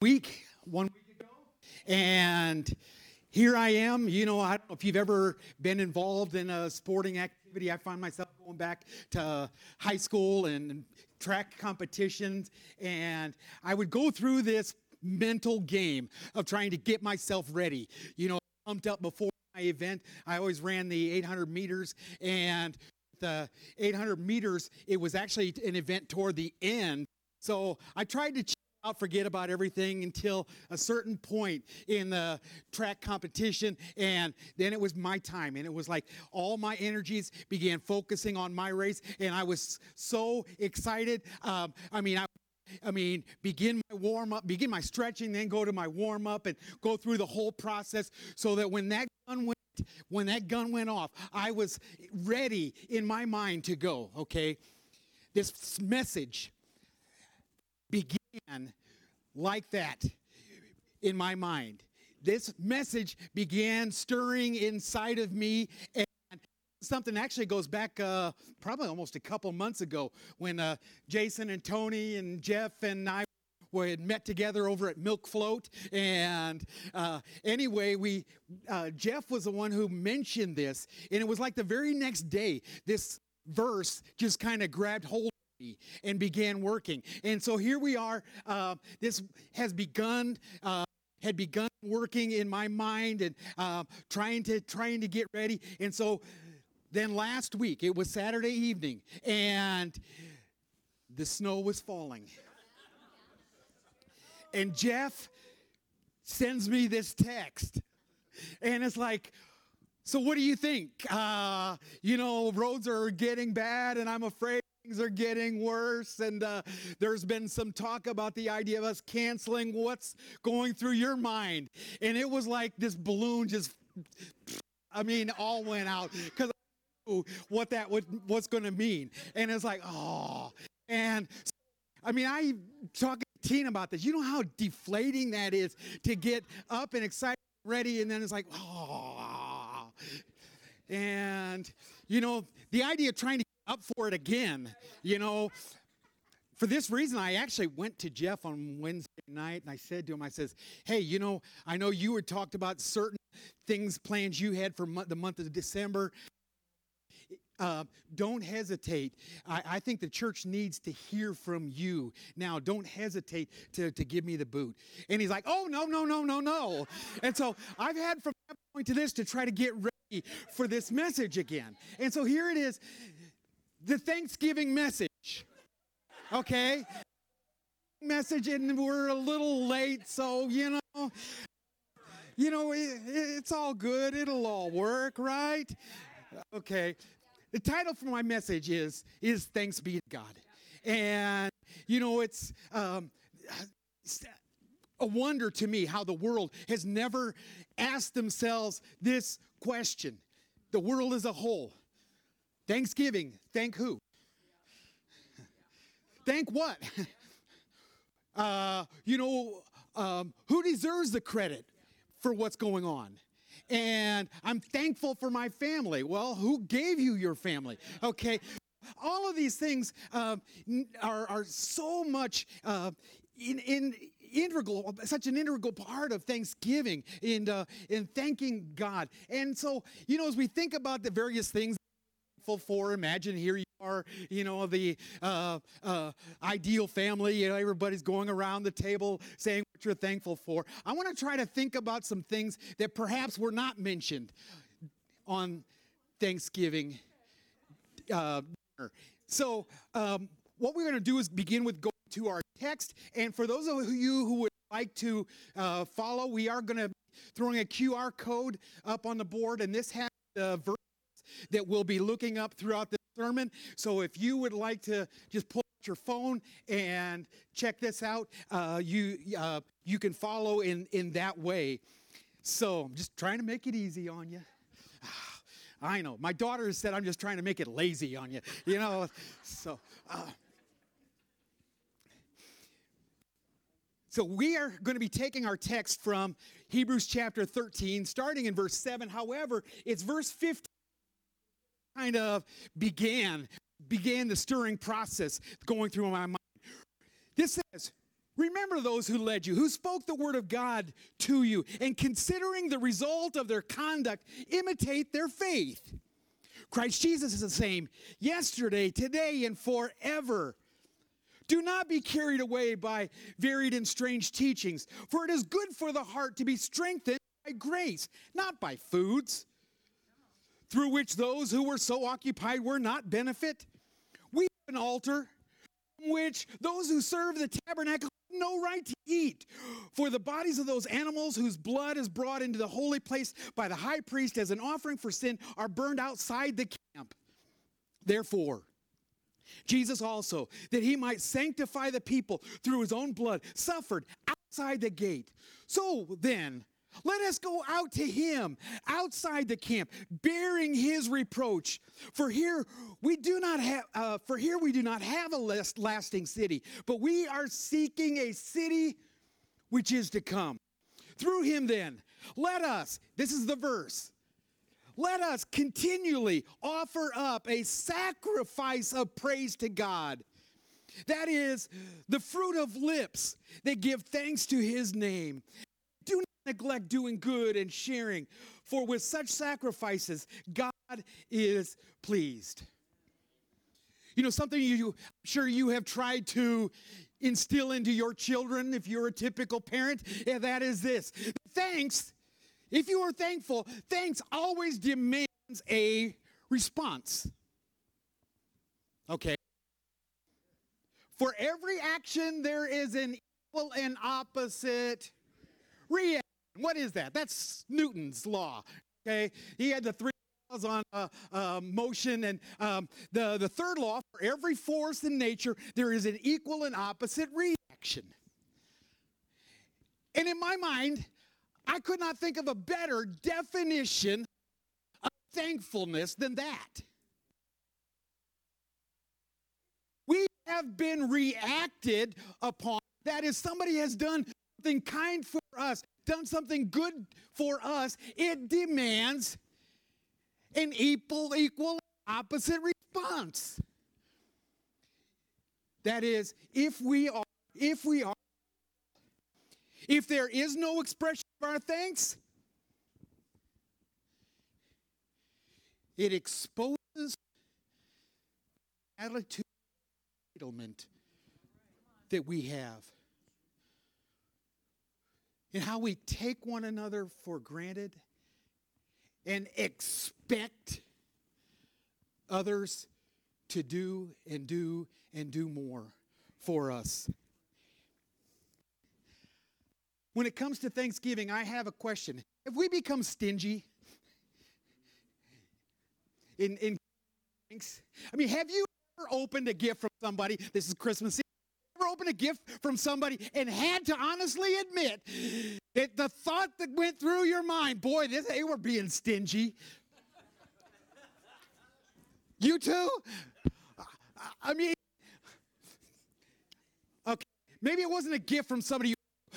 week, one week ago, and here I am. You know, I don't know if you've ever been involved in a sporting activity. I find myself going back to high school and track competitions, and I would go through this mental game of trying to get myself ready. You know, pumped up before my event. I always ran the 800 meters, and the 800 meters, it was actually an event toward the end. So I tried to out, forget about everything until a certain point in the track competition, and then it was my time. And it was like all my energies began focusing on my race, and I was so excited. Um, I mean, I I mean, begin my warm up, begin my stretching, then go to my warm up and go through the whole process so that when that gun went when that gun went off, I was ready in my mind to go, okay? This message began like that in my mind. This message began stirring inside of me and something actually goes back uh, probably almost a couple months ago when uh, Jason and Tony and Jeff and I we had met together over at Milk Float, and uh, anyway, we uh, Jeff was the one who mentioned this, and it was like the very next day, this verse just kind of grabbed hold and began working. And so here we are. Uh, this has begun uh, had begun working in my mind and uh, trying to trying to get ready. And so then last week it was Saturday evening, and the snow was falling. And Jeff sends me this text. And it's like, so what do you think? Uh, you know, roads are getting bad, and I'm afraid things are getting worse. And uh, there's been some talk about the idea of us canceling what's going through your mind. And it was like this balloon just, I mean, all went out because what that was, was going to mean. And it's like, oh. And I mean, I talking to Tina about this. You know how deflating that is to get up and excited, ready, and then it's like, oh. And, you know, the idea of trying to up for it again, you know, for this reason, I actually went to Jeff on Wednesday night and I said to him, I says, hey, you know, I know you had talked about certain things, plans you had for the month of December. Uh, don't hesitate. I, I, think the church needs to hear from you. Now, don't hesitate to, to give me the boot. And he's like, oh, no, no, no, no, no. And so I've had from that point to this to try to get ready for this message again. And so here it is the Thanksgiving message. Okay? Message, and we're a little late, so, you know. You know, it, it's all good. It'll all work, right? Okay. The title for my message is is Thanks Be to God, and you know it's. Um, a wonder to me how the world has never asked themselves this question. The world as a whole. Thanksgiving, thank who? Thank what? Uh, you know, um, who deserves the credit for what's going on? and I'm thankful for my family. Well, who gave you your family? Okay. All of these things uh, are, are so much uh, in, in integral, such an integral part of Thanksgiving and uh, in thanking God. And so, you know, as we think about the various things for, imagine here you are, you know, the uh, uh, ideal family. You know, everybody's going around the table saying what you're thankful for. I want to try to think about some things that perhaps were not mentioned on Thanksgiving uh, So, um, what we're going to do is begin with going to our text. And for those of you who would like to uh, follow, we are going to be throwing a QR code up on the board, and this has the verse that we'll be looking up throughout the sermon. So if you would like to just pull out your phone and check this out, uh, you uh, you can follow in in that way. So I'm just trying to make it easy on you. I know. My daughter said I'm just trying to make it lazy on you. You know, so. Uh, So we are going to be taking our text from Hebrews chapter 13, starting in verse 7. However, it's verse 15 kind of began began the stirring process going through my mind. This says, Remember those who led you, who spoke the word of God to you, and considering the result of their conduct, imitate their faith. Christ Jesus is the same yesterday, today, and forever. Do not be carried away by varied and strange teachings, for it is good for the heart to be strengthened by grace, not by foods, through which those who were so occupied were not benefit. We have an altar from which those who serve the tabernacle have no right to eat. For the bodies of those animals whose blood is brought into the holy place by the high priest as an offering for sin are burned outside the camp. Therefore, Jesus also, that he might sanctify the people through his own blood, suffered outside the gate. So then, let us go out to him outside the camp, bearing his reproach. For here we do not have, uh, for here we do not have a lasting city, but we are seeking a city which is to come. Through him, then, let us. This is the verse let us continually offer up a sacrifice of praise to God. That is the fruit of lips that give thanks to his name. Neglect doing good and sharing, for with such sacrifices, God is pleased. You know, something you, I'm sure you have tried to instill into your children if you're a typical parent, and that is this. Thanks if you are thankful, thanks always demands a response. Okay? For every action, there is an equal and opposite reaction. What is that? That's Newton's law. Okay? He had the three laws on uh, uh, motion, and um, the, the third law for every force in nature, there is an equal and opposite reaction. And in my mind, I could not think of a better definition of thankfulness than that. We have been reacted upon. That is, somebody has done something kind for us, done something good for us. It demands an equal, equal, opposite response. That is, if we are, if we are if there is no expression of our thanks, it exposes attitude entitlement that we have and how we take one another for granted and expect others to do and do and do more for us. When it comes to Thanksgiving, I have a question. Have we become stingy in, in thanks? I mean, have you ever opened a gift from somebody? This is Christmas Eve. A gift from somebody and had to honestly admit that the thought that went through your mind, boy, this, they were being stingy. you too? I mean, okay, maybe it wasn't a gift from somebody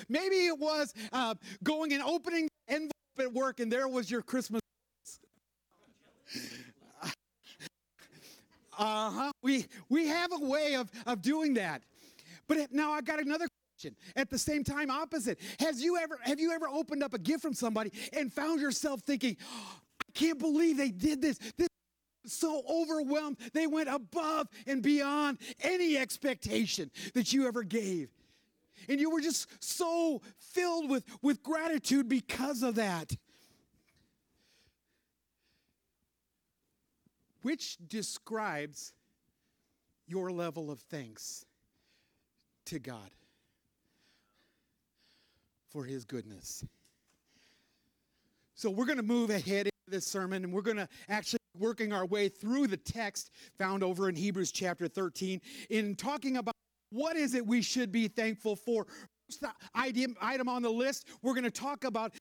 Maybe it was uh, going and opening the envelope at work, and there was your Christmas. Uh huh. We we have a way of of doing that, but now I got another question. At the same time, opposite. Has you ever have you ever opened up a gift from somebody and found yourself thinking, oh, I can't believe they did this. This so overwhelmed. They went above and beyond any expectation that you ever gave. And you were just so filled with, with gratitude because of that. Which describes your level of thanks to God for his goodness. So we're going to move ahead into this sermon and we're going to actually working our way through the text found over in Hebrews chapter 13 in talking about what is it we should be thankful for? First item on the list, we're going to talk about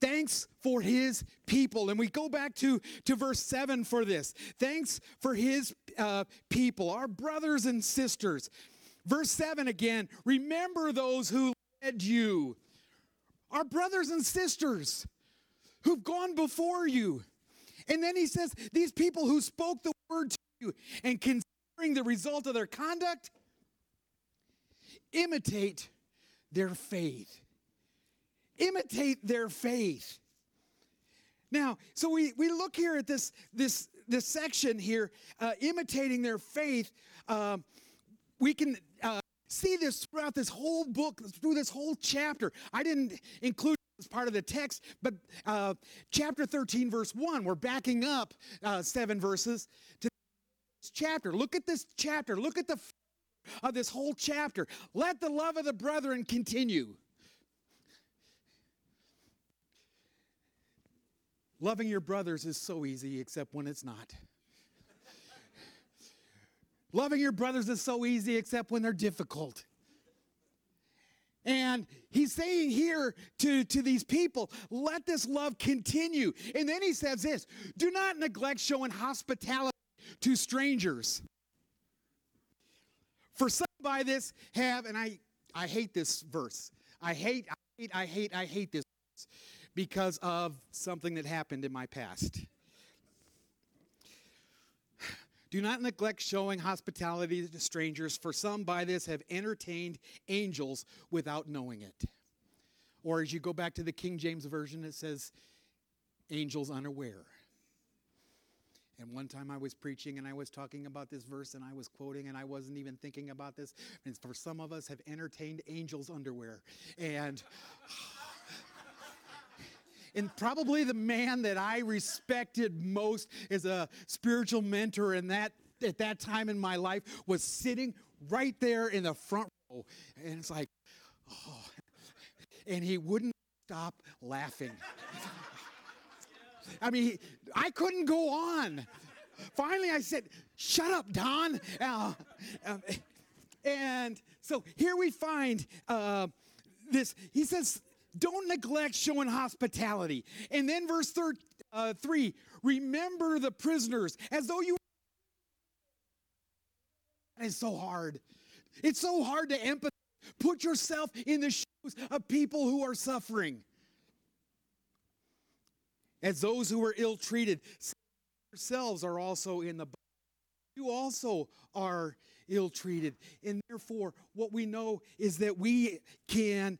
thanks for his people. And we go back to, to verse 7 for this. Thanks for his uh, people, our brothers and sisters. Verse 7 again, remember those who led you, our brothers and sisters who've gone before you. And then he says, these people who spoke the word to you and considering the result of their conduct, imitate their faith. Imitate their faith. Now, so we, we look here at this, this, this section here, uh, imitating their faith. Uh, we can see this throughout this whole book, through this whole chapter. I didn't include as part of the text, but uh, chapter 13, verse 1, we're backing up uh, seven verses to this chapter. Look at this chapter. Look at the of this whole chapter. Let the love of the brethren continue. Loving your brothers is so easy, except when it's not. Loving your brothers is so easy, except when they're difficult. And he's saying here to, to these people, let this love continue. And then he says this do not neglect showing hospitality to strangers. For some by this have, and I, I hate this verse. I hate, I hate, I hate, I hate this because of something that happened in my past. Do not neglect showing hospitality to strangers, for some by this have entertained angels without knowing it. Or as you go back to the King James Version, it says, angels unaware. And one time I was preaching and I was talking about this verse and I was quoting and I wasn't even thinking about this. And for some of us have entertained angels' underwear. And and probably the man that I respected most as a spiritual mentor in that at that time in my life was sitting right there in the front row. And it's like, oh, and he wouldn't stop laughing. I mean, I couldn't go on. Finally, I said, Shut up, Don. Uh, uh, and so here we find uh, this. He says, don't neglect showing hospitality. And then verse thir- uh, 3 remember the prisoners as though you. Is so hard. It's so hard to empathize. Put yourself in the shoes of people who are suffering. As those who are ill treated, yourselves are also in the you also are ill treated. And therefore, what we know is that we can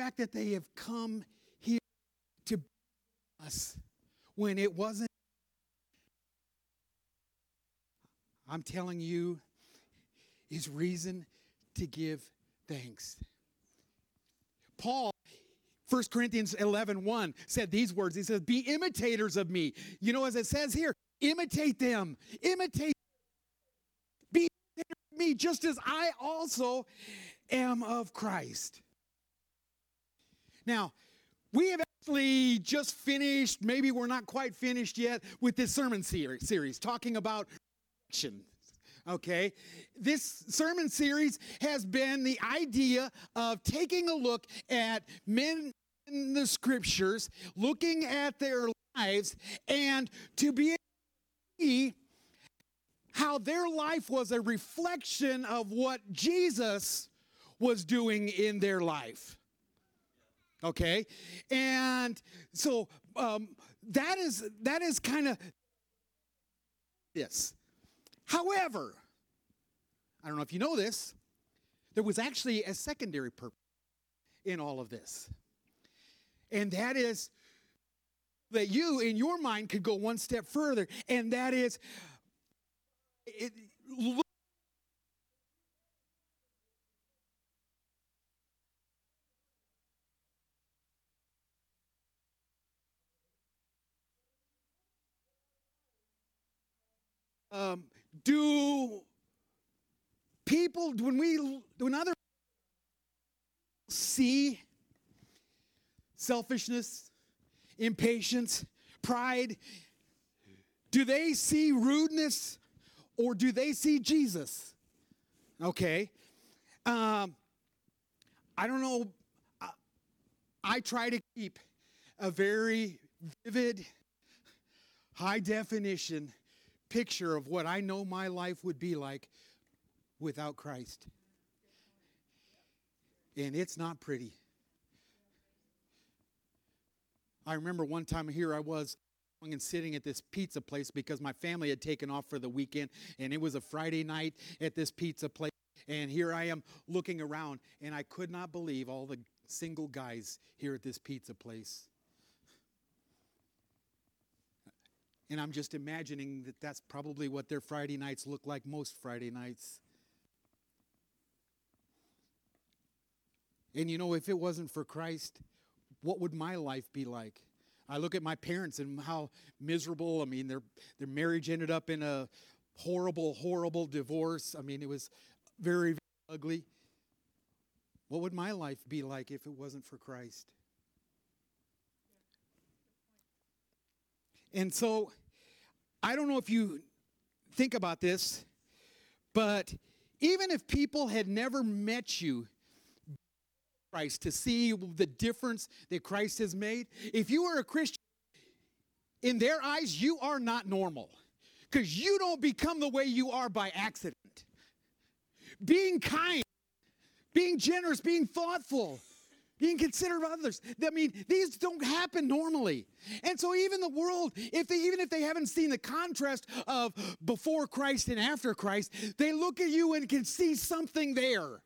fact that they have come here to us when it wasn't. I'm telling you, is reason to give thanks. Paul 1 Corinthians 11 1 said these words. He says, Be imitators of me. You know, as it says here, imitate them. Imitate. Be me just as I also am of Christ. Now, we have actually just finished, maybe we're not quite finished yet, with this sermon series talking about action. Okay, this sermon series has been the idea of taking a look at men in the scriptures, looking at their lives, and to be able to see how their life was a reflection of what Jesus was doing in their life okay? And so um, that is that is kind of this. However i don't know if you know this there was actually a secondary purpose in all of this. And that is that you in your mind could go one step further and that is it, look Um, do people, when we, when other see selfishness, impatience, pride, do they see rudeness or do they see Jesus? Okay. Um, I don't know. I, I try to keep a very vivid, high definition picture of what I know my life would be like without Christ. And it's not pretty. I remember one time here I was and sitting at this pizza place because my family had taken off for the weekend and it was a Friday night at this pizza place. And here I am looking around and I could not believe all the single guys here at this pizza place. And I'm just imagining that that's probably what their Friday nights look like most Friday nights. And you know, if it wasn't for Christ, what would my life be like? I look at my parents and how miserable. I mean, their their marriage ended up in a horrible, horrible divorce. I mean, it was very, very ugly. What would my life be like if it wasn't for Christ? And so, I don't know if you think about this, but even if people had never met you, Christ to see the difference that Christ has made. If you are a Christian, in their eyes, you are not normal because you don't become the way you are by accident. Being kind, being generous, being thoughtful, being considerate of others. I mean, these don't happen normally. And so even the world, if they even if they haven't seen the contrast of before Christ and after Christ, they look at you and can see something there.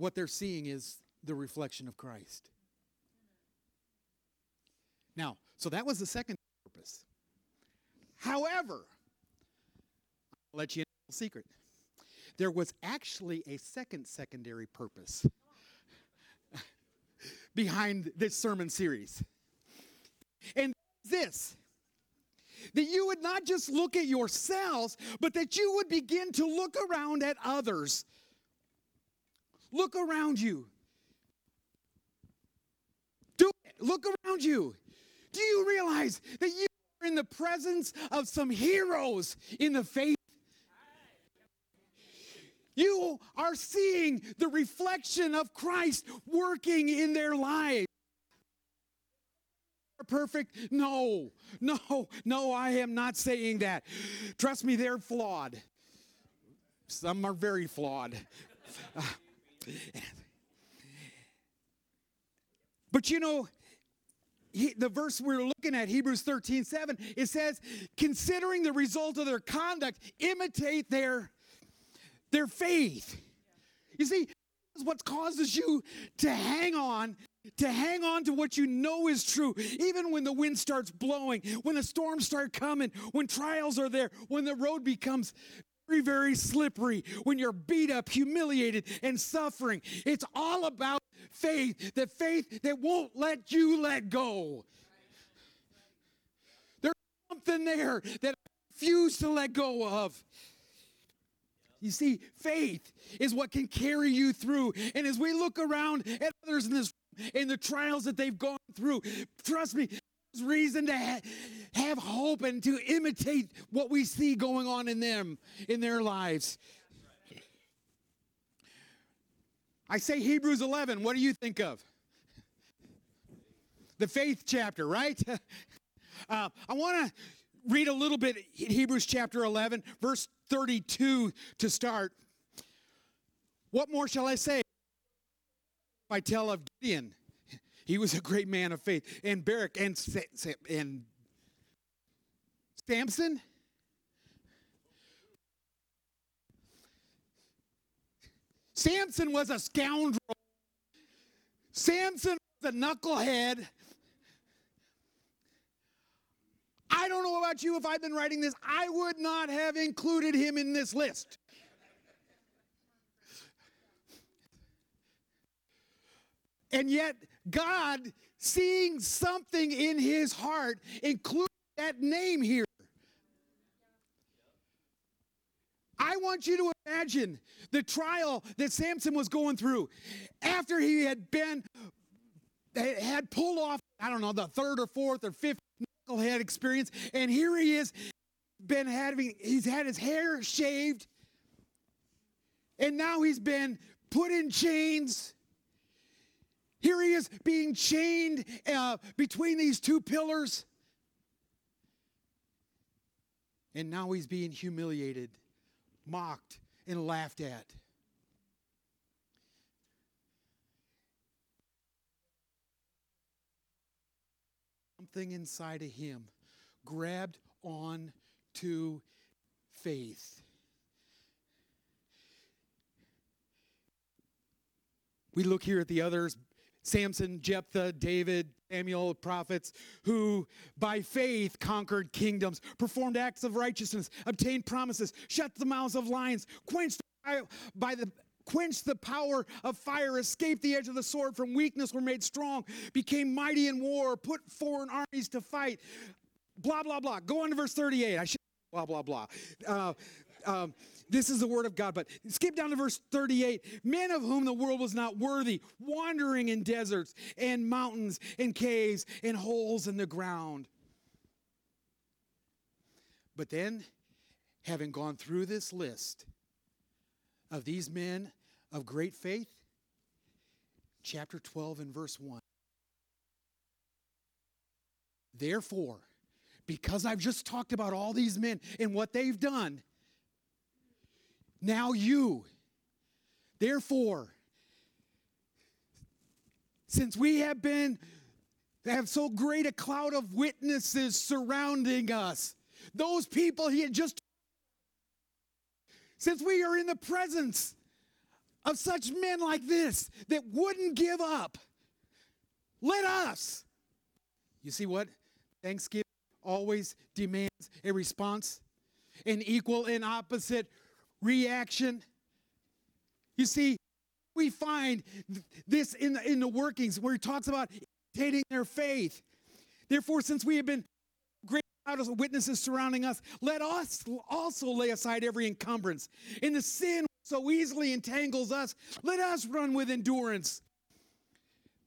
what they're seeing is the reflection of Christ. Now, so that was the second purpose. However, I'll let you in a secret. There was actually a second secondary purpose behind this sermon series. And this that you would not just look at yourselves, but that you would begin to look around at others Look around you. Do it. Look around you. Do you realize that you are in the presence of some heroes in the faith? You are seeing the reflection of Christ working in their lives. Perfect? No, no, no, I am not saying that. Trust me, they're flawed. Some are very flawed. But you know, he, the verse we're looking at, Hebrews 13 7, it says, considering the result of their conduct, imitate their, their faith. You see, is what causes you to hang on, to hang on to what you know is true, even when the wind starts blowing, when the storms start coming, when trials are there, when the road becomes very, very slippery when you're beat up, humiliated, and suffering. It's all about faith, the faith that won't let you let go. There's something there that I refuse to let go of. You see, faith is what can carry you through. And as we look around at others in this in the trials that they've gone through, trust me, there's reason to ha- have hope and to imitate what we see going on in them, in their lives. I say Hebrews 11. What do you think of? The faith chapter, right? uh, I want to read a little bit in Hebrews chapter 11, verse 32 to start. What more shall I say? I tell of Gideon he was a great man of faith. And Barak and, and Samson. Samson was a scoundrel. Samson was a knucklehead. I don't know about you if I've been writing this, I would not have included him in this list. And yet, God, seeing something in his heart, including that name here. I want you to imagine the trial that Samson was going through after he had been had pulled off I don't know the third or fourth or fifth knucklehead experience and here he is been having he's had his hair shaved And now he's been put in chains. Here he is being chained uh, between these two pillars. And now he's being humiliated, mocked, and laughed at. Something inside of him grabbed on to faith. We look here at the others Samson, Jephthah, David, Samuel, prophets, who by faith conquered kingdoms, performed acts of righteousness, obtained promises, shut the mouths of lions, quenched by the quenched the power of fire, escaped the edge of the sword, from weakness were made strong, became mighty in war, put foreign armies to fight. Blah, blah, blah. Go on to verse 38. I should, blah, blah, blah. Uh, um, this is the word of God. But skip down to verse 38. Men of whom the world was not worthy, wandering in deserts and mountains and caves and holes in the ground. But then, having gone through this list of these men of great faith, chapter 12 and verse 1. Therefore, because I've just talked about all these men and what they've done, now you. Therefore, since we have been have so great a cloud of witnesses surrounding us, those people he had just since we are in the presence of such men like this that wouldn't give up, let us. You see what? Thanksgiving always demands a response, an equal and opposite reaction. You see, we find this in the, in the workings where he talks about imitating their faith. Therefore, since we have been great witnesses surrounding us, let us also lay aside every encumbrance. In the sin so easily entangles us, let us run with endurance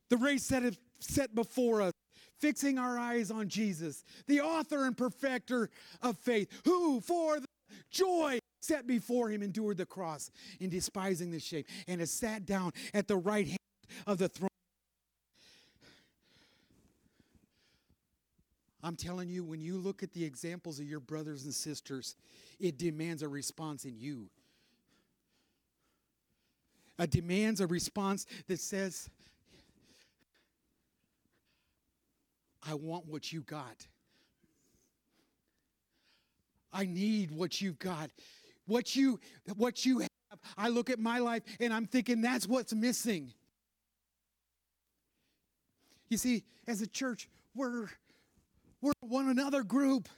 the race that is set before us, fixing our eyes on Jesus, the author and perfecter of faith, who for the joy set before him endured the cross in despising the shame and has sat down at the right hand of the throne. I'm telling you, when you look at the examples of your brothers and sisters, it demands a response in you. It demands a response that says, I want what you got. I need what you've got. What you what you have. I look at my life and I'm thinking that's what's missing. You see, as a church, we're we're one another group.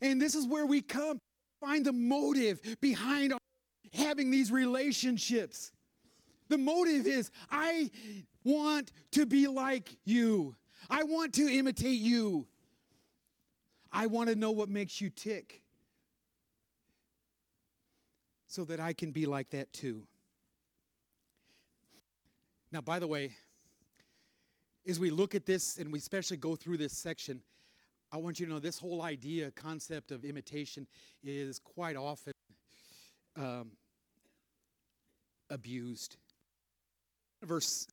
And this is where we come find the motive behind having these relationships. The motive is I want to be like you. I want to imitate you. I want to know what makes you tick so that I can be like that too. Now, by the way, as we look at this and we especially go through this section, I want you to know this whole idea, concept of imitation is quite often um, abused. Verse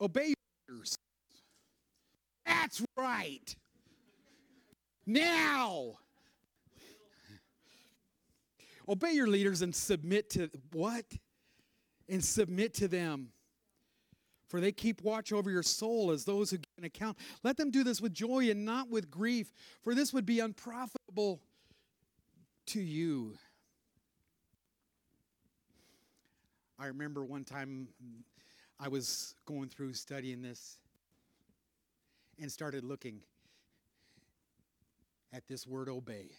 Obey your leaders. That's right. Now. Obey your leaders and submit to what? And submit to them. For they keep watch over your soul as those who give an account. Let them do this with joy and not with grief, for this would be unprofitable to you. I remember one time I was going through studying this and started looking at this word obey.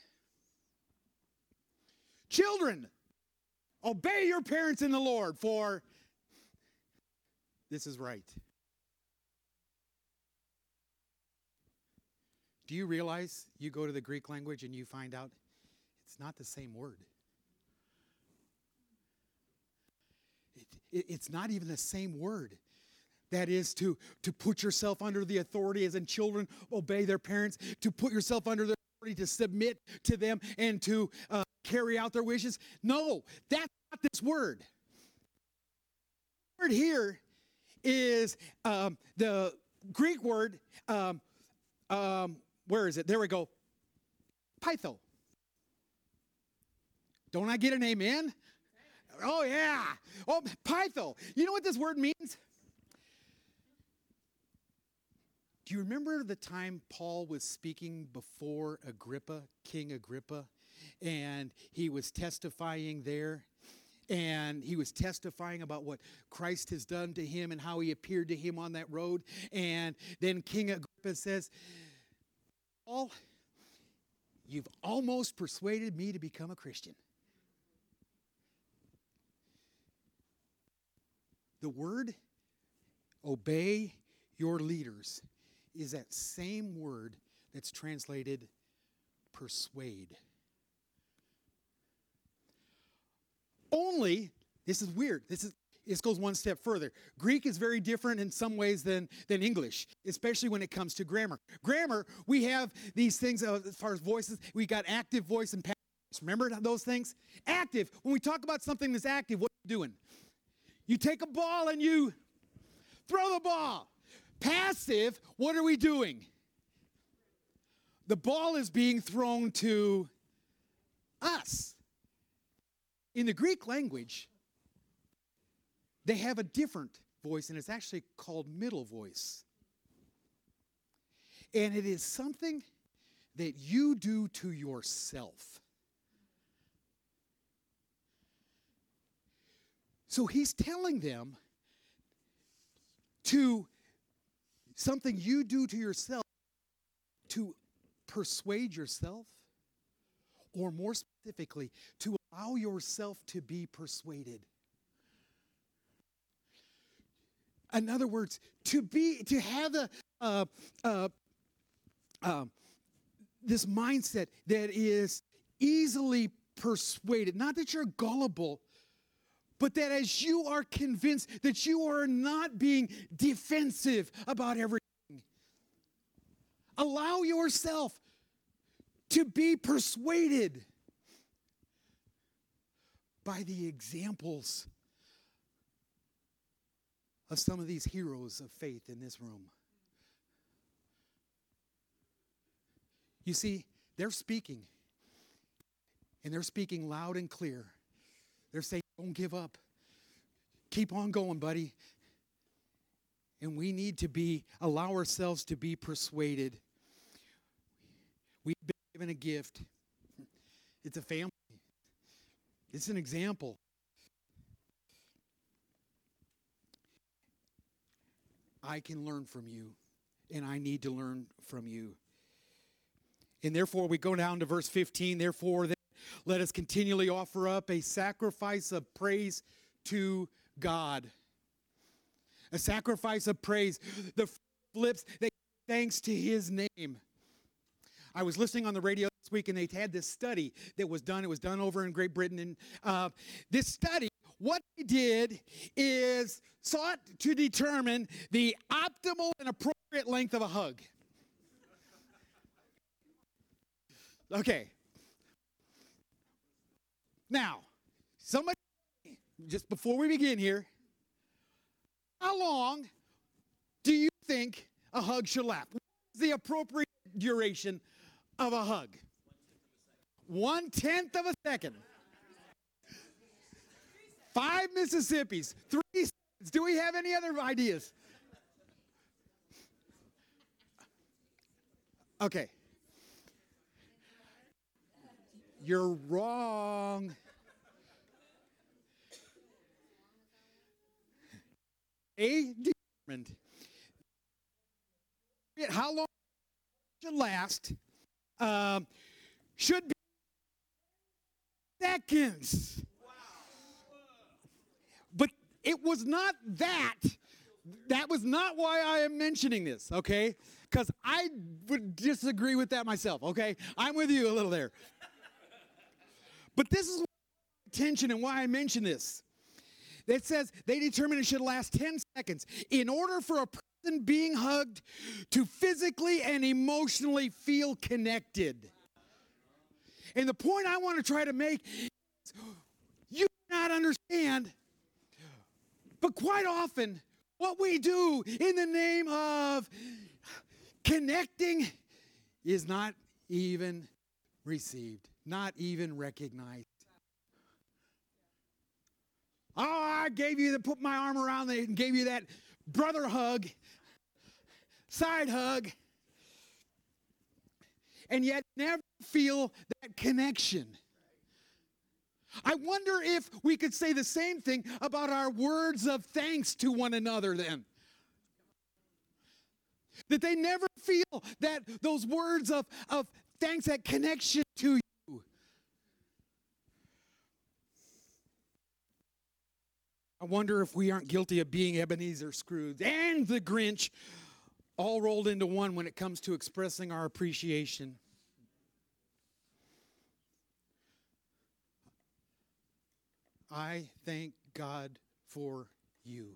Children, obey your parents in the Lord, for this is right. Do you realize you go to the Greek language and you find out it's not the same word? It, it, it's not even the same word. That is to, to put yourself under the authority as in children obey their parents, to put yourself under their authority, to submit to them, and to uh, carry out their wishes. No, that's not this word. The word here is um, the Greek word. Um, um, where is it? There we go. Peitho. Don't I get an amen? Oh, yeah. Oh, peitho. You know what this word means? Do you remember the time Paul was speaking before Agrippa, King Agrippa, and he was testifying there? And he was testifying about what Christ has done to him and how he appeared to him on that road. And then King Agrippa says, Paul, you've almost persuaded me to become a Christian. The word obey your leaders is that same word that's translated persuade. Only, this is weird. This is this goes one step further. Greek is very different in some ways than, than English, especially when it comes to grammar. Grammar, we have these things uh, as far as voices. We got active voice and passive voice. Remember those things? Active. When we talk about something that's active, what are you doing? You take a ball and you throw the ball. Passive, what are we doing? The ball is being thrown to us. In the Greek language, they have a different voice, and it's actually called middle voice. And it is something that you do to yourself. So he's telling them to something you do to yourself to persuade yourself, or more specifically, to allow yourself to be persuaded. In other words, to be to have a, this mindset that is easily persuaded. Not that you're gullible, but that as you are convinced that you are not being defensive about everything, allow yourself to be persuaded by the examples of some of these heroes of faith in this room. You see, they're speaking, and they're speaking loud and clear. They're saying, Don't give up. Keep on going, buddy. And we need to be, allow ourselves to be persuaded. We've been given a gift. It's a family. It's an example. I can learn from you, and I need to learn from you. And therefore, we go down to verse 15. Therefore, let us continually offer up a sacrifice of praise to God. A sacrifice of praise. The lips that thanks to his name. I was listening on the radio this week and they had this study that was done. It was done over in Great Britain. And uh, this study, what they did is sought to determine the optimal and appropriate length of a hug. Okay. Now, somebody, just before we begin here, how long do you think a hug should last? What's the appropriate duration of a hug? One tenth of a second. Five Mississippis, three seconds. Do we have any other ideas? Okay. You're wrong. A determined. How long should last? Um, should be seconds. But it was not that. That was not why I am mentioning this, okay? Because I would disagree with that myself, okay? I'm with you a little there. But this is attention and why I mention this. It says they determined it should last 10 seconds. In order for a person being hugged to physically and emotionally feel connected. And the point I want to try to make is you not understand, but quite often, what we do in the name of connecting is not even received, not even recognized. Oh, I gave you the put my arm around it and gave you that brother hug, side hug, and yet never feel that connection. I wonder if we could say the same thing about our words of thanks to one another then. That they never feel that those words of, of thanks, that connection to I wonder if we aren't guilty of being Ebenezer Scrooge and the Grinch all rolled into one when it comes to expressing our appreciation. I thank God for you.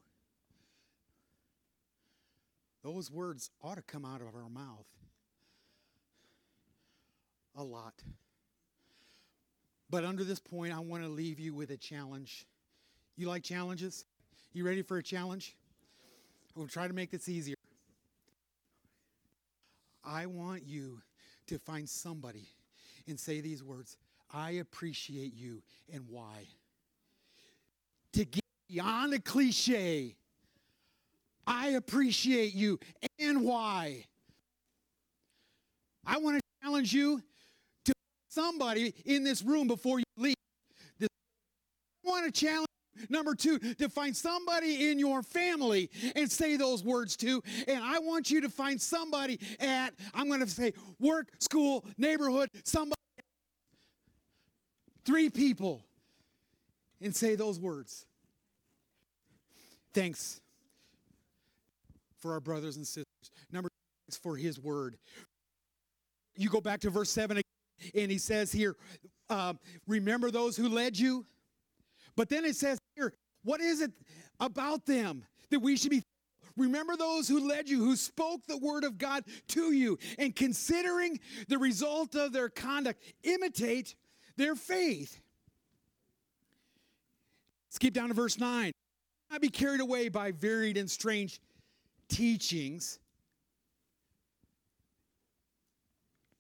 Those words ought to come out of our mouth a lot. But under this point, I want to leave you with a challenge. You like challenges? You ready for a challenge? We'll try to make this easier. I want you to find somebody and say these words I appreciate you and why. To get beyond a cliche, I appreciate you and why. I want to challenge you to somebody in this room before you leave. I want to challenge Number two, to find somebody in your family and say those words to. And I want you to find somebody at, I'm going to say, work, school, neighborhood, somebody, three people, and say those words. Thanks for our brothers and sisters. Number six, for his word. You go back to verse 7 and he says here, uh, remember those who led you? But then it says what is it about them that we should be? Remember those who led you, who spoke the word of God to you, and considering the result of their conduct, imitate their faith. Skip down to verse 9. Not be carried away by varied and strange teachings,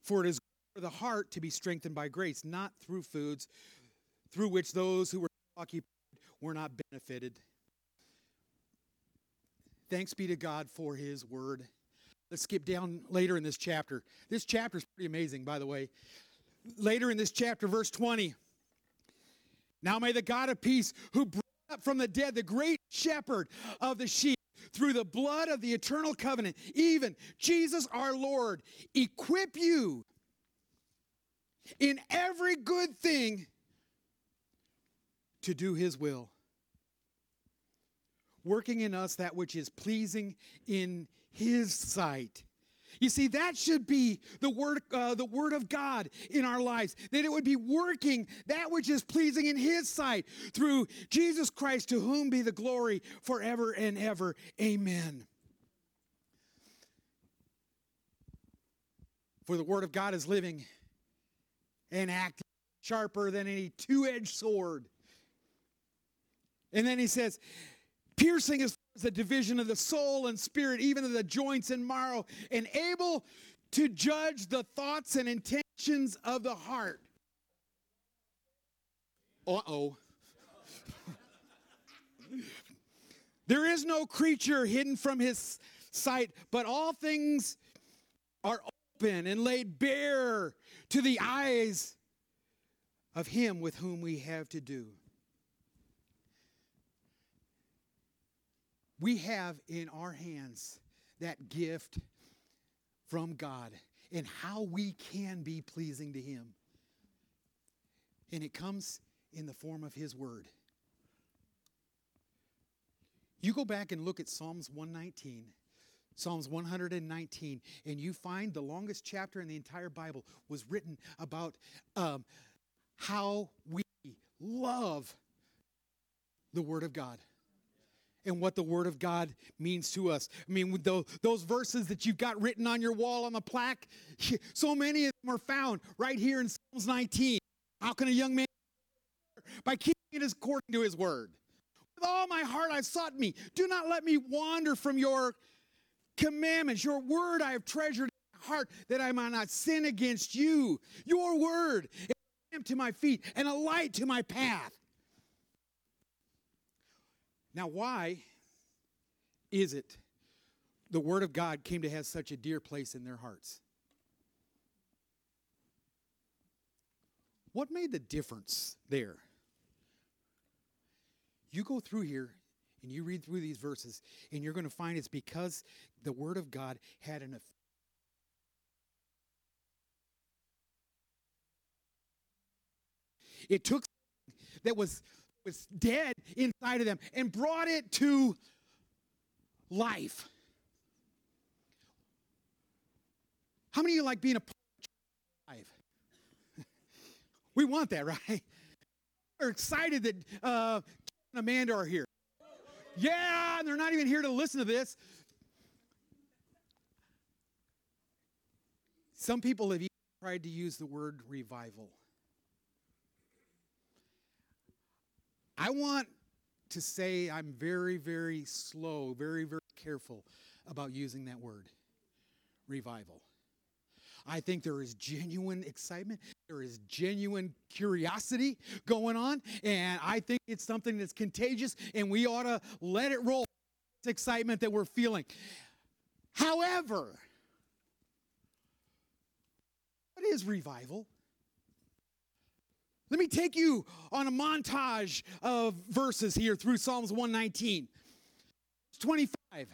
for it is for the heart to be strengthened by grace, not through foods through which those who were occupied were not benefited. Thanks be to God for his word. Let's skip down later in this chapter. This chapter is pretty amazing, by the way. Later in this chapter, verse 20. Now may the God of peace, who brought up from the dead the great shepherd of the sheep, through the blood of the eternal covenant, even Jesus our Lord, equip you in every good thing to do his will, working in us that which is pleasing in his sight. You see, that should be the word, uh, the word of God in our lives. That it would be working that which is pleasing in His sight through Jesus Christ, to whom be the glory forever and ever. Amen. For the word of God is living and active, sharper than any two-edged sword and then he says, piercing as the division of the soul and spirit, even of the joints and marrow, and able to judge the thoughts and intentions of the heart. Uh oh. there is no creature hidden from his sight, but all things are open and laid bare to the eyes of him with whom we have to do. We have in our hands that gift from God and how we can be pleasing to Him. And it comes in the form of His Word. You go back and look at Psalms 119, Psalms 119, and you find the longest chapter in the entire Bible was written about um, how we love the Word of God and what the Word of God means to us. I mean, those, those verses that you've got written on your wall on the plaque, so many of them are found right here in Psalms 19. How can a young man by keeping it according to his word? With all my heart I've sought me. Do not let me wander from your commandments. Your word I have treasured in my heart that I might not sin against you. Your word is a lamp to my feet and a light to my path. Now, why is it the word of God came to have such a dear place in their hearts? What made the difference there? You go through here and you read through these verses, and you're going to find it's because the Word of God had an effect. It took that was was dead inside of them and brought it to life. How many of you like being a part of life? we want that, right? We're excited that uh, and Amanda are here. Yeah, and they're not even here to listen to this. Some people have even tried to use the word revival. I want to say I'm very, very slow, very, very careful about using that word revival. I think there is genuine excitement. There is genuine curiosity going on. And I think it's something that's contagious, and we ought to let it roll. It's excitement that we're feeling. However, what is revival? Let me take you on a montage of verses here through Psalms 119. 25.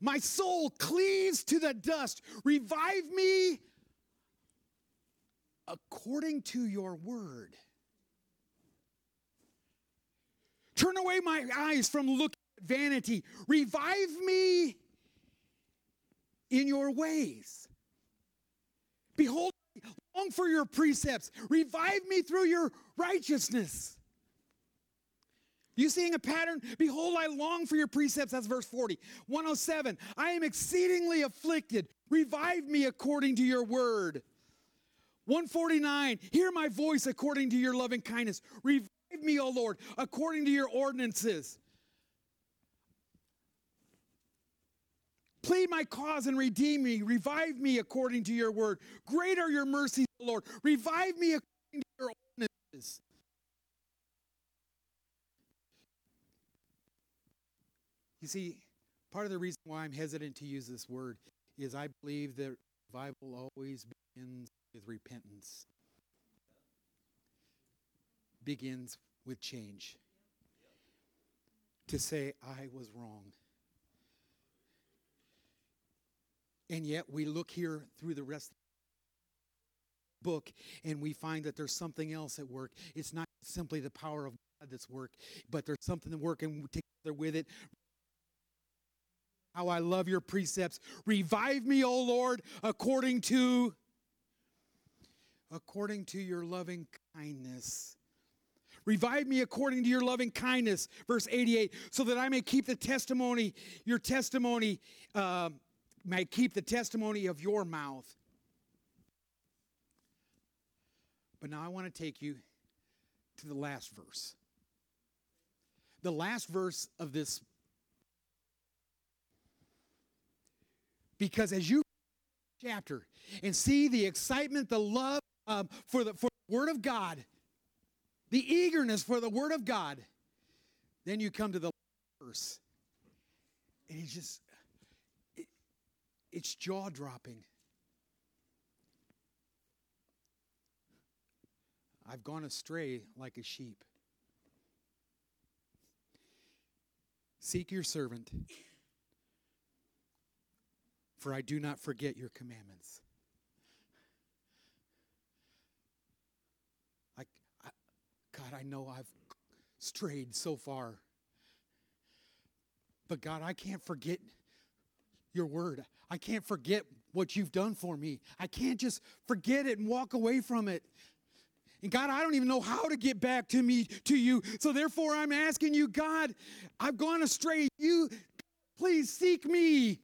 My soul cleaves to the dust. Revive me according to your word. Turn away my eyes from looking at vanity. Revive me in your ways. Behold, long for your precepts. Revive me through your righteousness. You seeing a pattern? Behold, I long for your precepts. That's verse 40. 107. I am exceedingly afflicted. Revive me according to your word. 149. Hear my voice according to your loving kindness. Revive me, O Lord, according to your ordinances. Plead my cause and redeem me. Revive me according to your word. Great are your mercies, Lord. Revive me according to your ordinances. You see, part of the reason why I'm hesitant to use this word is I believe that revival always begins with repentance, begins with change. To say, I was wrong. And yet we look here through the rest of the book and we find that there's something else at work. It's not simply the power of God that's work, but there's something working together with it. How I love your precepts. Revive me, O Lord, according to according to your loving kindness. Revive me according to your loving kindness, verse 88, so that I may keep the testimony, your testimony, uh, may keep the testimony of your mouth. But now I want to take you to the last verse. The last verse of this. Because as you chapter and see the excitement, the love um, for, the, for the Word of God, the eagerness for the Word of God, then you come to the verse. And it's just, it's jaw dropping. I've gone astray like a sheep. Seek your servant, for I do not forget your commandments. I, I, God, I know I've strayed so far. But God, I can't forget your word. I can't forget what you've done for me. I can't just forget it and walk away from it. And God, I don't even know how to get back to me to you. So therefore I'm asking you, God, I've gone astray. You please seek me.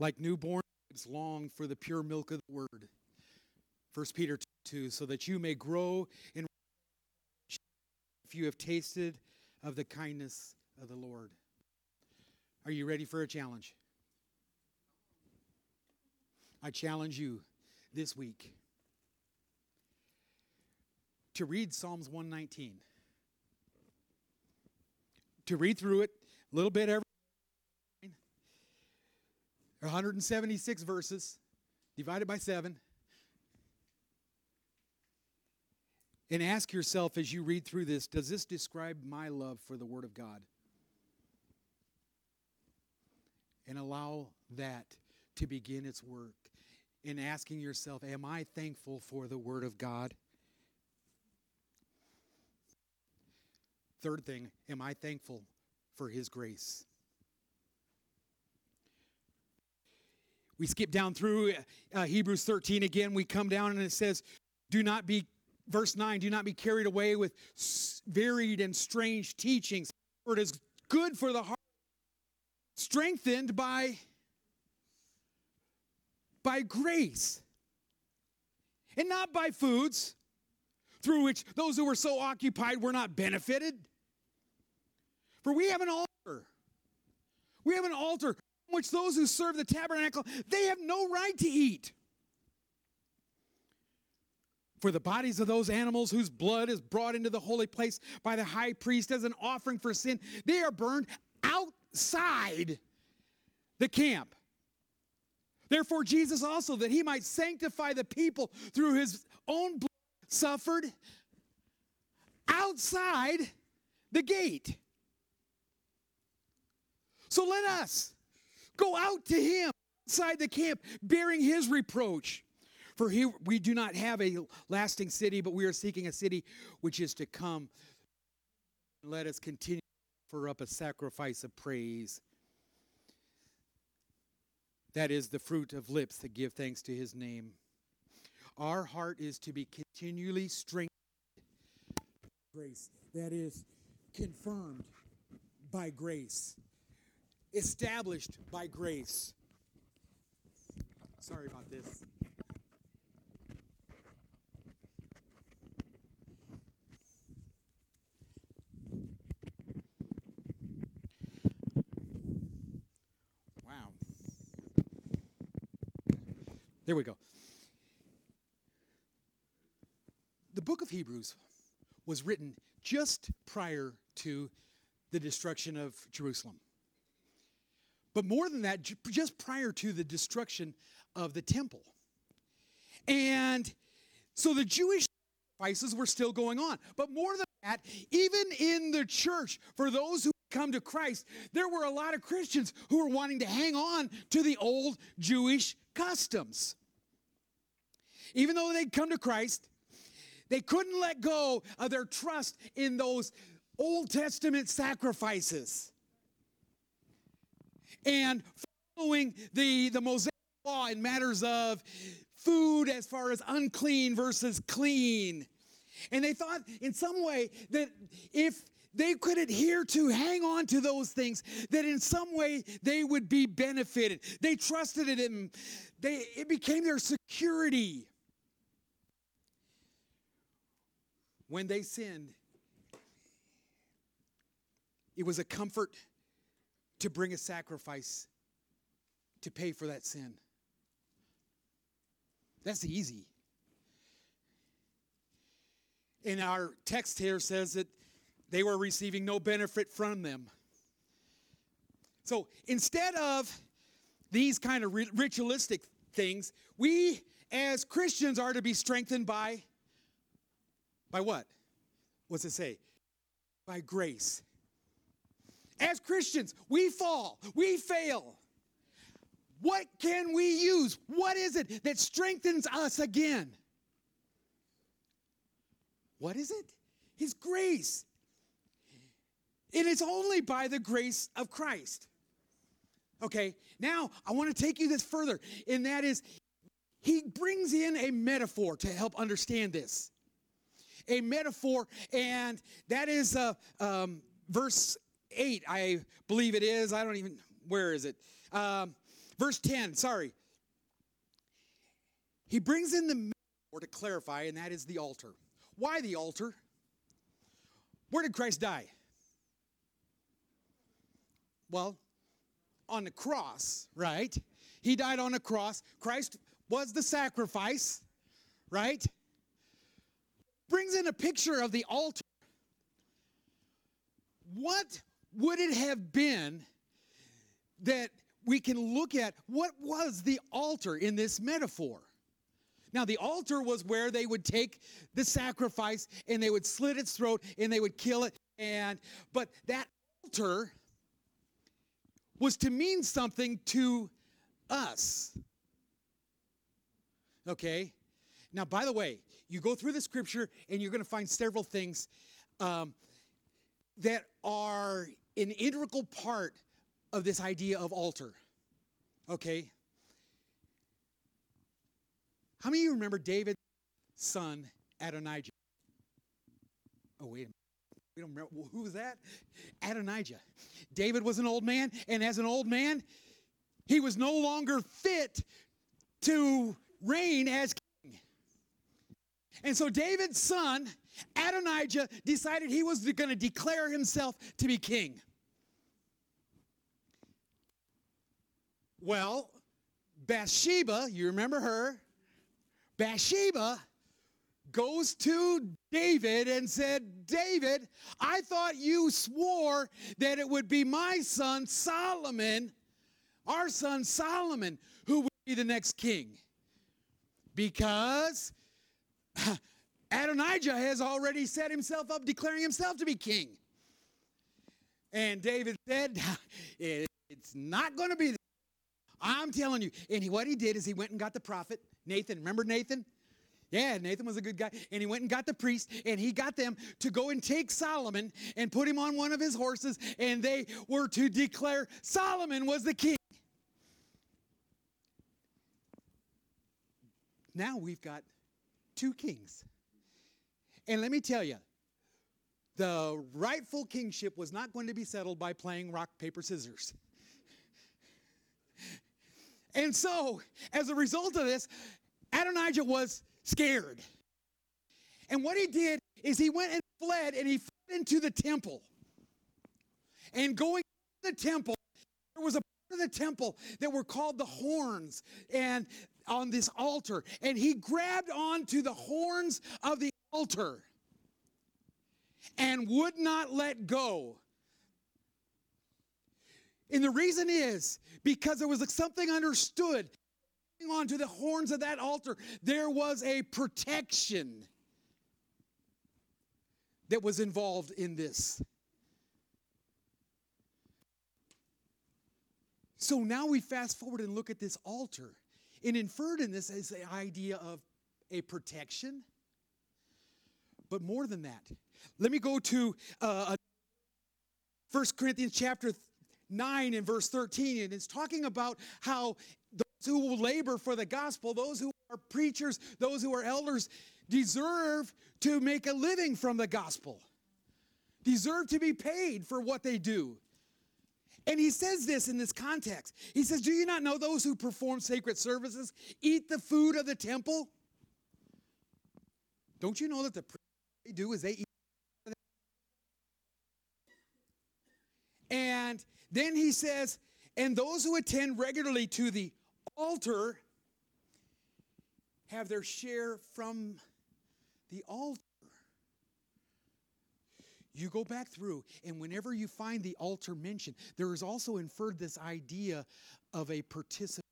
like newborn long for the pure milk of the word. 1 Peter 2, so that you may grow in if you have tasted of the kindness of the Lord. Are you ready for a challenge? I challenge you this week to read Psalms 119. To read through it a little bit every 176 verses divided by 7. And ask yourself as you read through this does this describe my love for the Word of God? And allow that to begin its work in asking yourself, Am I thankful for the Word of God? Third thing, am I thankful for His grace? We skip down through uh, Hebrews 13 again. We come down and it says, Do not be, verse 9, do not be carried away with varied and strange teachings, for it is good for the heart, strengthened by, by grace, and not by foods through which those who were so occupied were not benefited. For we have an altar. We have an altar which those who serve the tabernacle, they have no right to eat. For the bodies of those animals whose blood is brought into the holy place by the high priest as an offering for sin, they are burned outside the camp. Therefore, Jesus also, that he might sanctify the people through his own blood, suffered outside the gate. So let us Go out to him outside the camp, bearing his reproach. For he, we do not have a lasting city, but we are seeking a city which is to come. Let us continue to offer up a sacrifice of praise. That is the fruit of lips that give thanks to his name. Our heart is to be continually strengthened. Grace, that is confirmed by grace established by grace. Sorry about this. Wow. There we go. The book of Hebrews was written just prior to the destruction of Jerusalem. But more than that, just prior to the destruction of the temple. And so the Jewish sacrifices were still going on. But more than that, even in the church, for those who come to Christ, there were a lot of Christians who were wanting to hang on to the old Jewish customs. Even though they'd come to Christ, they couldn't let go of their trust in those Old Testament sacrifices and following the, the Mosaic law in matters of food as far as unclean versus clean. And they thought in some way that if they could adhere to, hang on to those things, that in some way they would be benefited. They trusted it in, they, it became their security. When they sinned, it was a comfort to bring a sacrifice to pay for that sin. That's easy. And our text here says that they were receiving no benefit from them. So instead of these kind of ritualistic things, we as Christians are to be strengthened by by what? What's it say? By grace. As Christians, we fall, we fail. What can we use? What is it that strengthens us again? What is it? His grace. It is only by the grace of Christ. Okay, now I want to take you this further, and that is, he brings in a metaphor to help understand this. A metaphor, and that is uh, um, verse 8, I believe it is. I don't even, where is it? Um, Verse 10, sorry. He brings in the metaphor to clarify, and that is the altar. Why the altar? Where did Christ die? Well, on the cross, right? He died on a cross. Christ was the sacrifice, right? Brings in a picture of the altar. What would it have been that we can look at? What was the altar in this metaphor? Now, the altar was where they would take the sacrifice and they would slit its throat and they would kill it. And but that altar was to mean something to us. Okay? Now, by the way, you go through the scripture and you're going to find several things um, that are an integral part of this idea of altar. Okay? How many of you remember David's son, Adonijah? Oh, wait a minute. We don't remember. Well, Who was that? Adonijah. David was an old man, and as an old man, he was no longer fit to reign as king. And so David's son, Adonijah, decided he was going to declare himself to be king. Well, Bathsheba, you remember her? Bathsheba goes to David and said, David, I thought you swore that it would be my son Solomon, our son Solomon, who would be the next king. Because Adonijah has already set himself up, declaring himself to be king. And David said, It's not going to be. I'm telling you. And what he did is he went and got the prophet, Nathan. Remember Nathan? Yeah, Nathan was a good guy. And he went and got the priest, and he got them to go and take Solomon and put him on one of his horses, and they were to declare Solomon was the king. Now we've got two kings. And let me tell you, the rightful kingship was not going to be settled by playing rock, paper, scissors. And so, as a result of this, Adonijah was scared. And what he did is he went and fled and he fled into the temple. And going to the temple, there was a part of the temple that were called the horns and on this altar. And he grabbed onto the horns of the altar and would not let go. And the reason is because there was something understood onto the horns of that altar, there was a protection that was involved in this. So now we fast forward and look at this altar. And inferred in this is the idea of a protection. But more than that, let me go to uh, 1 Corinthians chapter 9 and verse 13. And it's talking about how those who will labor for the gospel, those who are preachers, those who are elders, deserve to make a living from the gospel, deserve to be paid for what they do. And he says this in this context. He says, Do you not know those who perform sacred services eat the food of the temple? Don't you know that the they do is they eat? And then he says, And those who attend regularly to the altar have their share from the altar. You go back through, and whenever you find the altar mentioned, there is also inferred this idea of a participant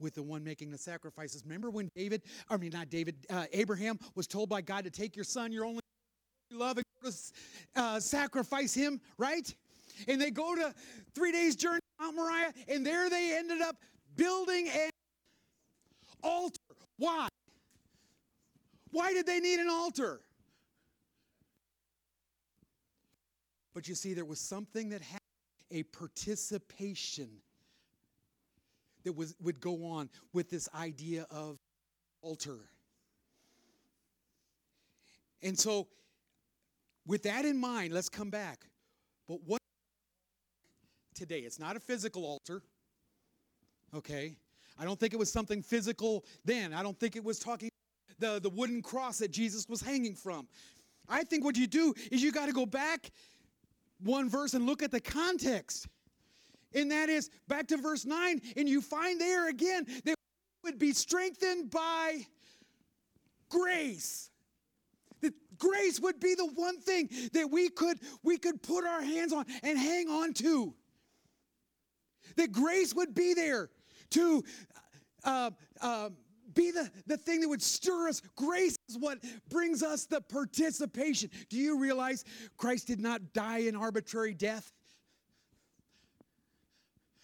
with the one making the sacrifices. Remember when David, I mean, not David, uh, Abraham was told by God to take your son, your only love, and to uh, sacrifice him, right? And they go to three days' journey Mount Moriah, and there they ended up building an altar. Why? Why did they need an altar? But you see, there was something that had a participation that was, would go on with this idea of altar. And so, with that in mind, let's come back. But what today. It's not a physical altar. Okay? I don't think it was something physical then. I don't think it was talking the, the wooden cross that Jesus was hanging from. I think what you do is you got to go back one verse and look at the context. And that is back to verse 9, and you find there again that would be strengthened by grace. That grace would be the one thing that we could we could put our hands on and hang on to. That grace would be there to uh, uh, be the, the thing that would stir us. Grace is what brings us the participation. Do you realize Christ did not die an arbitrary death?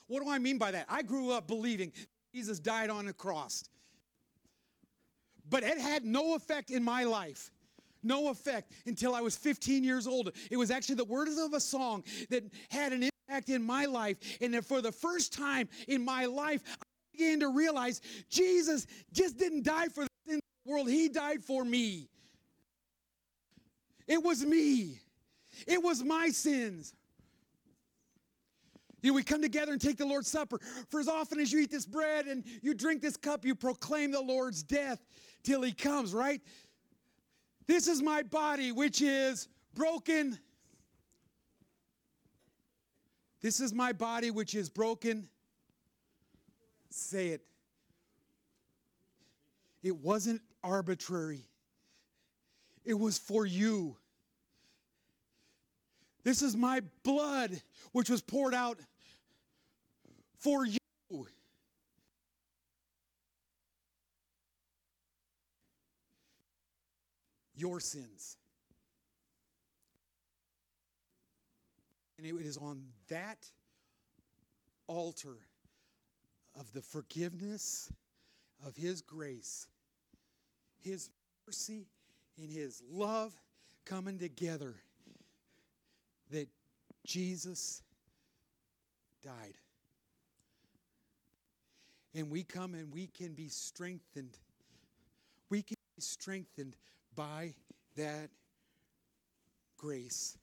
What do I mean by that? I grew up believing Jesus died on a cross. But it had no effect in my life. No effect until I was 15 years old. It was actually the words of a song that had an impact in my life. And for the first time in my life, began to realize Jesus just didn't die for the sin of the world, He died for me. It was me, it was my sins. You know, we come together and take the Lord's Supper. For as often as you eat this bread and you drink this cup, you proclaim the Lord's death till he comes, right? This is my body, which is broken. This is my body, which is broken say it. It wasn't arbitrary, it was for you. This is my blood, which was poured out for you. Your sins. And it is on that altar of the forgiveness of His grace, His mercy, and His love coming together that Jesus died. And we come and we can be strengthened. We can be strengthened by that grace.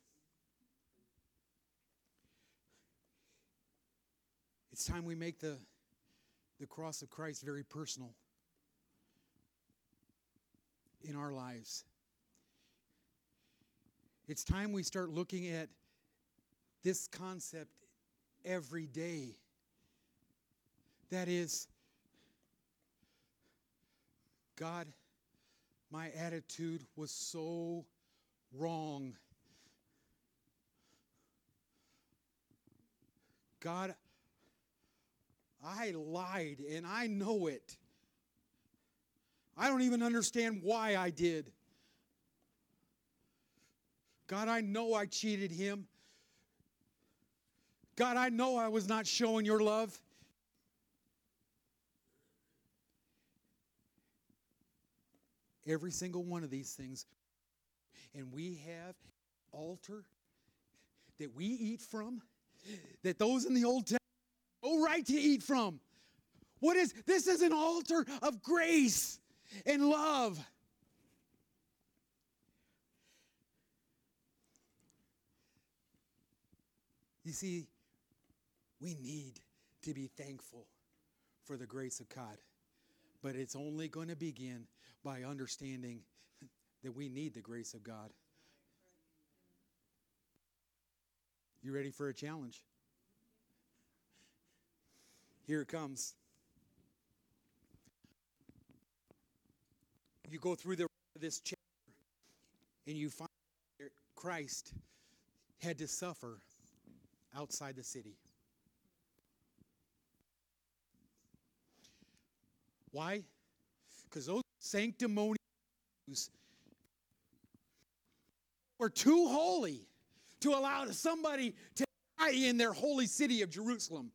It's time we make the the cross of Christ very personal in our lives. It's time we start looking at this concept every day. That is, God, my attitude was so wrong. God, I lied and I know it. I don't even understand why I did. God, I know I cheated him. God, I know I was not showing your love. Every single one of these things. And we have altar that we eat from, that those in the Old Testament no right to eat from. What is this is an altar of grace and love. You see, we need to be thankful for the grace of God. But it's only going to begin by understanding that we need the grace of God. You ready for a challenge? Here it comes. You go through the, this chapter and you find Christ had to suffer outside the city. Why? Because those sanctimonious were too holy to allow somebody to die in their holy city of Jerusalem.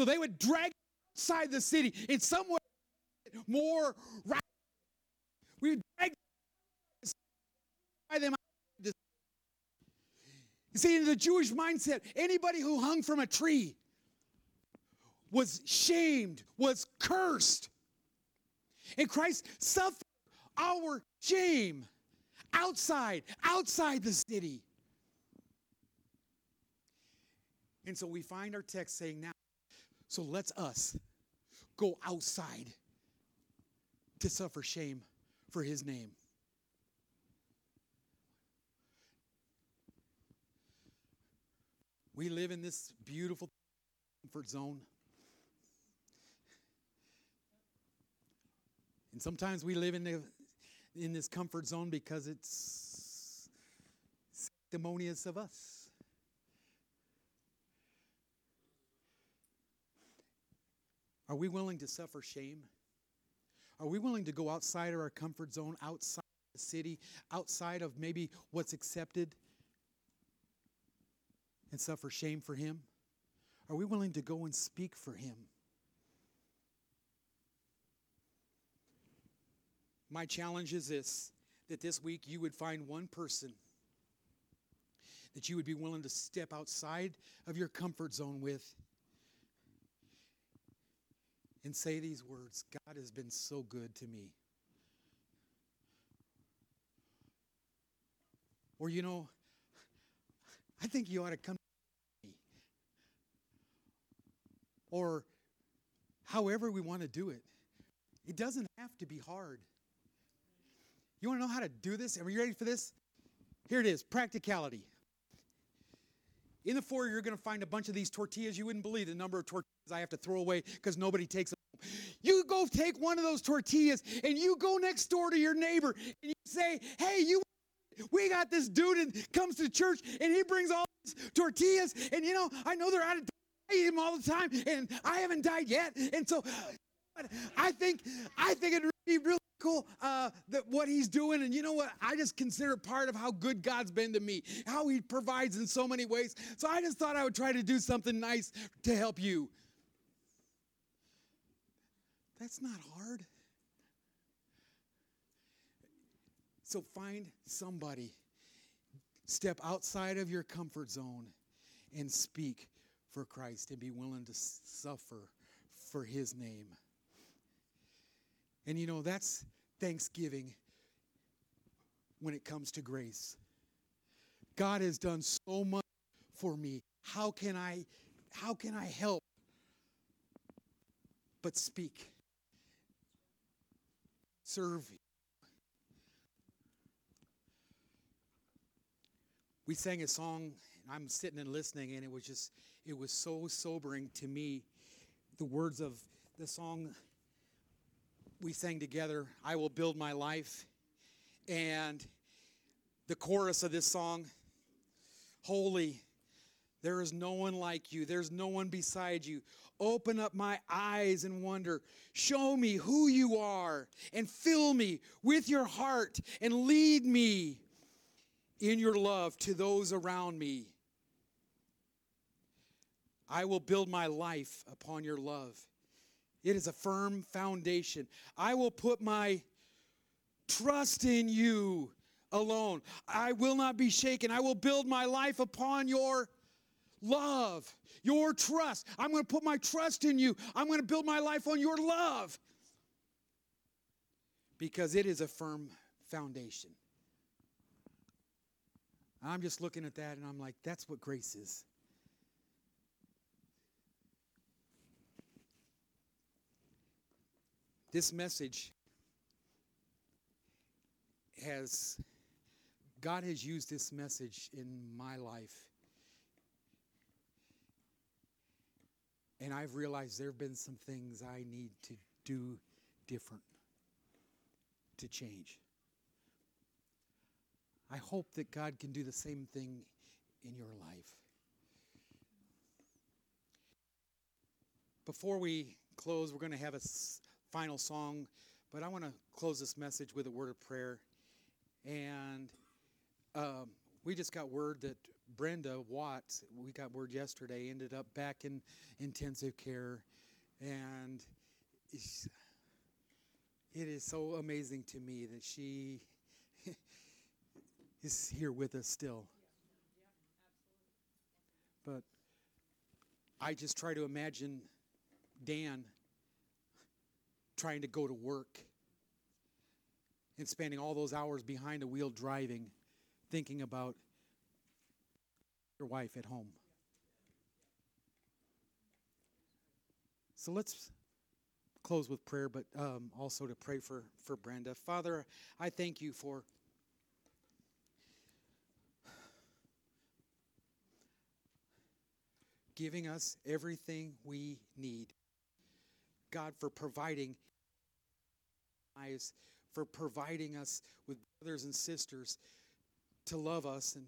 So they would drag outside the city in some way more right. We would drag them You see, in the Jewish mindset, anybody who hung from a tree was shamed, was cursed. And Christ suffered our shame outside, outside the city. And so we find our text saying now, so let's us go outside to suffer shame for his name. We live in this beautiful comfort zone. And sometimes we live in, the, in this comfort zone because it's sanctimonious of us. Are we willing to suffer shame? Are we willing to go outside of our comfort zone, outside the city, outside of maybe what's accepted? and suffer shame for Him? Are we willing to go and speak for Him? My challenge is this that this week you would find one person that you would be willing to step outside of your comfort zone with and say these words God has been so good to me. Or, you know, I think you ought to come or however we want to do it. It doesn't have to be hard. You want to know how to do this? Are you ready for this? Here it is practicality. In the foyer, you're going to find a bunch of these tortillas. You wouldn't believe the number of tortillas I have to throw away because nobody takes them. You go take one of those tortillas and you go next door to your neighbor and you say, Hey, you, we got this dude and comes to church and he brings all these tortillas. And you know, I know they're out of I eat him all the time, and I haven't died yet. And so I think I think it'd be really cool uh, that what he's doing. And you know what? I just consider part of how good God's been to me, how he provides in so many ways. So I just thought I would try to do something nice to help you. That's not hard. So find somebody, step outside of your comfort zone, and speak for Christ and be willing to suffer for his name. And you know, that's thanksgiving when it comes to grace. God has done so much for me. How can I how can I help but speak? Serve. We sang a song and I'm sitting and listening, and it was just, it was so sobering to me. The words of the song we sang together, I Will Build My Life. And the chorus of this song, Holy, there is no one like you, there's no one beside you. Open up my eyes and wonder. Show me who you are and fill me with your heart and lead me in your love to those around me. I will build my life upon your love. It is a firm foundation. I will put my trust in you alone. I will not be shaken. I will build my life upon your love, your trust. I'm going to put my trust in you. I'm going to build my life on your love because it is a firm foundation. I'm just looking at that and I'm like, that's what grace is. This message has, God has used this message in my life. And I've realized there have been some things I need to do different to change. I hope that God can do the same thing in your life. Before we close, we're going to have a final song, but I want to close this message with a word of prayer. And um, we just got word that Brenda Watts, we got word yesterday, ended up back in intensive care. And it is so amazing to me that she is here with us still. But I just try to imagine Dan trying to go to work and spending all those hours behind a wheel driving, thinking about your wife at home. So let's close with prayer, but um, also to pray for, for Brenda. Father, I thank you for giving us everything we need. God, for providing eyes, for providing us with brothers and sisters to love us and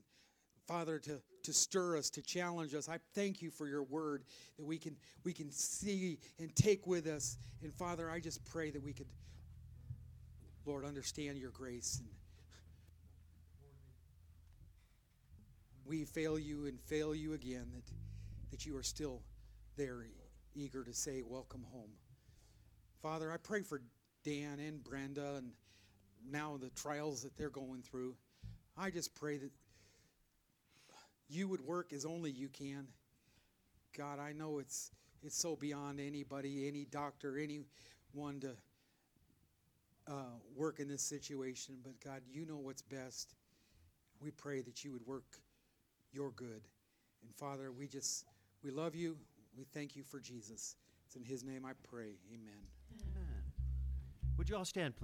Father, to, to stir us, to challenge us. I thank you for your word that we can we can see and take with us. And Father, I just pray that we could, Lord, understand your grace. And we fail you and fail you again, that, that you are still there, eager to say, Welcome home. Father, I pray for Dan and Brenda and now the trials that they're going through. I just pray that you would work as only you can. God, I know it's it's so beyond anybody, any doctor, anyone to uh, work in this situation. But God, you know what's best. We pray that you would work your good. And Father, we just we love you. We thank you for Jesus. It's in His name I pray. Amen. Amen. Would you all stand, please?